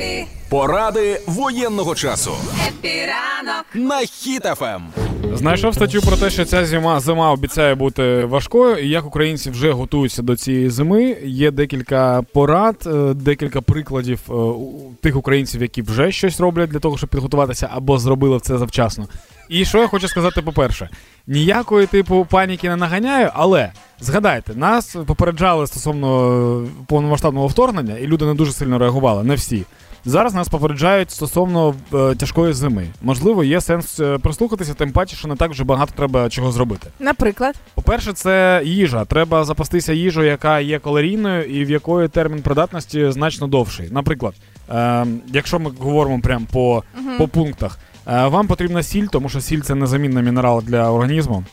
Happy, Поради воєнного часу Happy ранок. на Ем. Хіт-ФМ. Знайшов статтю про те, що ця зима зима обіцяє бути важкою, і як українці вже готуються до цієї зими. Є декілька порад, е, декілька прикладів е, у тих українців, які вже щось роблять для того, щоб підготуватися або зробили це завчасно. І що я хочу сказати, по-перше, ніякої типу паніки не наганяю, але згадайте, нас попереджали стосовно повномасштабного вторгнення, і люди не дуже сильно реагували, не всі. Зараз нас попереджають стосовно е, тяжкої зими. Можливо, є сенс е, прислухатися, тим паче, що не так вже багато треба чого зробити. Наприклад, По-перше, це їжа. Треба запастися їжею, яка є калорійною і в якої термін придатності значно довший. Наприклад, е, якщо ми говоримо прямо по, по пунктах, е, вам потрібна сіль, тому що сіль це незамінний мінерал для організму.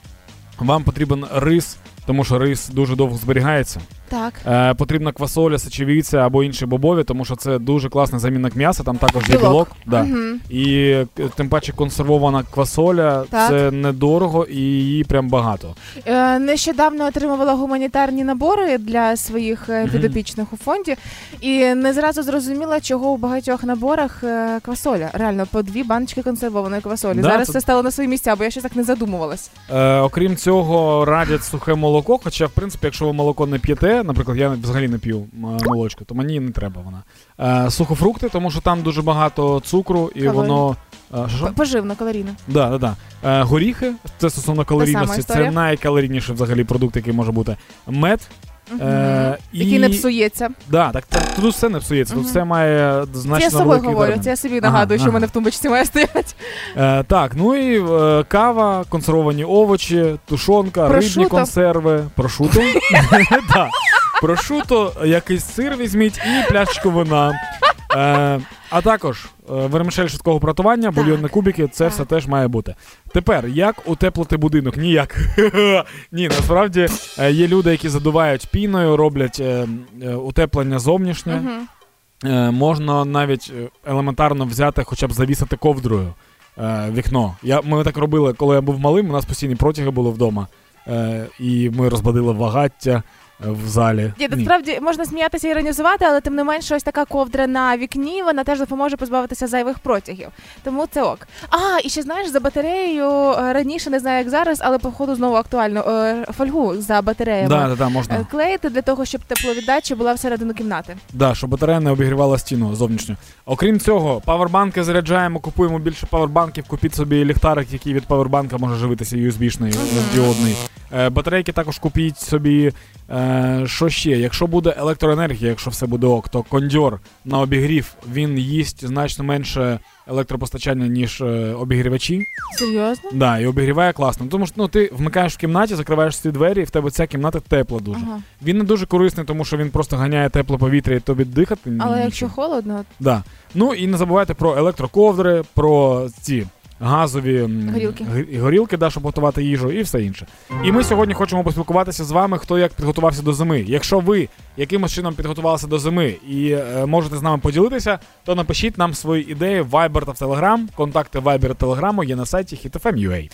Вам потрібен рис, тому що рис дуже довго зберігається. так. Е, потрібна квасоля, сечевиця або інші бобові, тому що це дуже класний замінник м'яса, там також є Білок. Да. Мгм. І е, тим паче консервована квасоля Так. це недорого і її прям багато. Е, Нещодавно отримувала гуманітарні набори для своїх е, Мгм. підопічних у фонді, і не зразу зрозуміла, чого у багатьох наборах е, квасоля. Реально, по дві баночки консервованої квасолі. Да, Зараз це- це стало на свої місця, бо я ще так не задумувалась. Е, окрім цього, радять сухе молоко. Хоча, в принципі, якщо ви молоко не п'єте, наприклад, я взагалі не п'ю молочко, молочку, то мені не треба вона. Е, сухофрукти, тому що там дуже багато цукру, і Калорій. воно. е, що? Поживно, калорійно. Да, да, да. Е, горіхи, це стосовно калорійності, це найкалорійніший взагалі продукт, який може бути. Мед. Е, і... Який не псується. Да, так так тут все не псується, тут все має Це значно я собою говорю, це я собі Ага, нагадую, що в мене в тумбочці має стоять. Е, так, ну і е, кава, консервовані овочі, тушонка, рибні консерви, прошуто. Прошуто, якийсь сир візьміть і пляшечку вина. Е, а також е, вермишель швидкого приготування, бульйонні кубики, це Так. все теж має бути. Тепер, як утеплити будинок? Ніяк. Ні, насправді е, є люди, які задувають піною, роблять е, е, утеплення зовнішнє. Е, можна навіть елементарно взяти, хоча б завісити ковдрою е, вікно. Я, ми так робили, коли я був малим, у нас постійні протяги були вдома. Е, і ми розбадили вагаття в залі. Ні, насправді можна сміятися і іронізувати, але тим не менше, ось така ковдра на вікні, вона теж допоможе позбавитися зайвих протягів. Тому це ок. А, і ще знаєш, за батареєю е, раніше не знаю, як зараз, але походу знову актуально е, фольгу за батареями. Да, да, да, можна. е, Клеїти для того, щоб тепловіддача була всередину кімнати. Да, щоб батарея не обігрівала стіну зовнішню. Окрім цього, павербанки заряджаємо, купуємо більше павербанків, купіть собі ліхтарик, який від павербанка може живитися USB-шний, діодний. Е, батарейки також купіть собі. Е, що ще? Якщо буде електроенергія, якщо все буде ок, то кондьор на обігрів він їсть значно менше електропостачання, ніж е, обігрівачі. Серйозно? Да, і обігріває класно. Тому що ну, ти вмикаєш в кімнаті, закриваєш всі двері, і в тебе ця кімната тепла дуже. Ага. Він не дуже корисний, тому що він просто ганяє тепле повітря і тобі дихати. Але нічого. якщо холодно, Да. Ну і не забувайте про електроковдри, про ці газові Горілки. горілки, да, щоб готувати їжу і все інше. І ми сьогодні хочемо поспілкуватися з вами, хто як підготувався до зими. Якщо ви якимось чином підготувалися до зими і е, можете з нами поділитися, то напишіть нам свої ідеї в Viber та в Telegram. Контакти Viber та Telegram є на сайті hitfm.ua.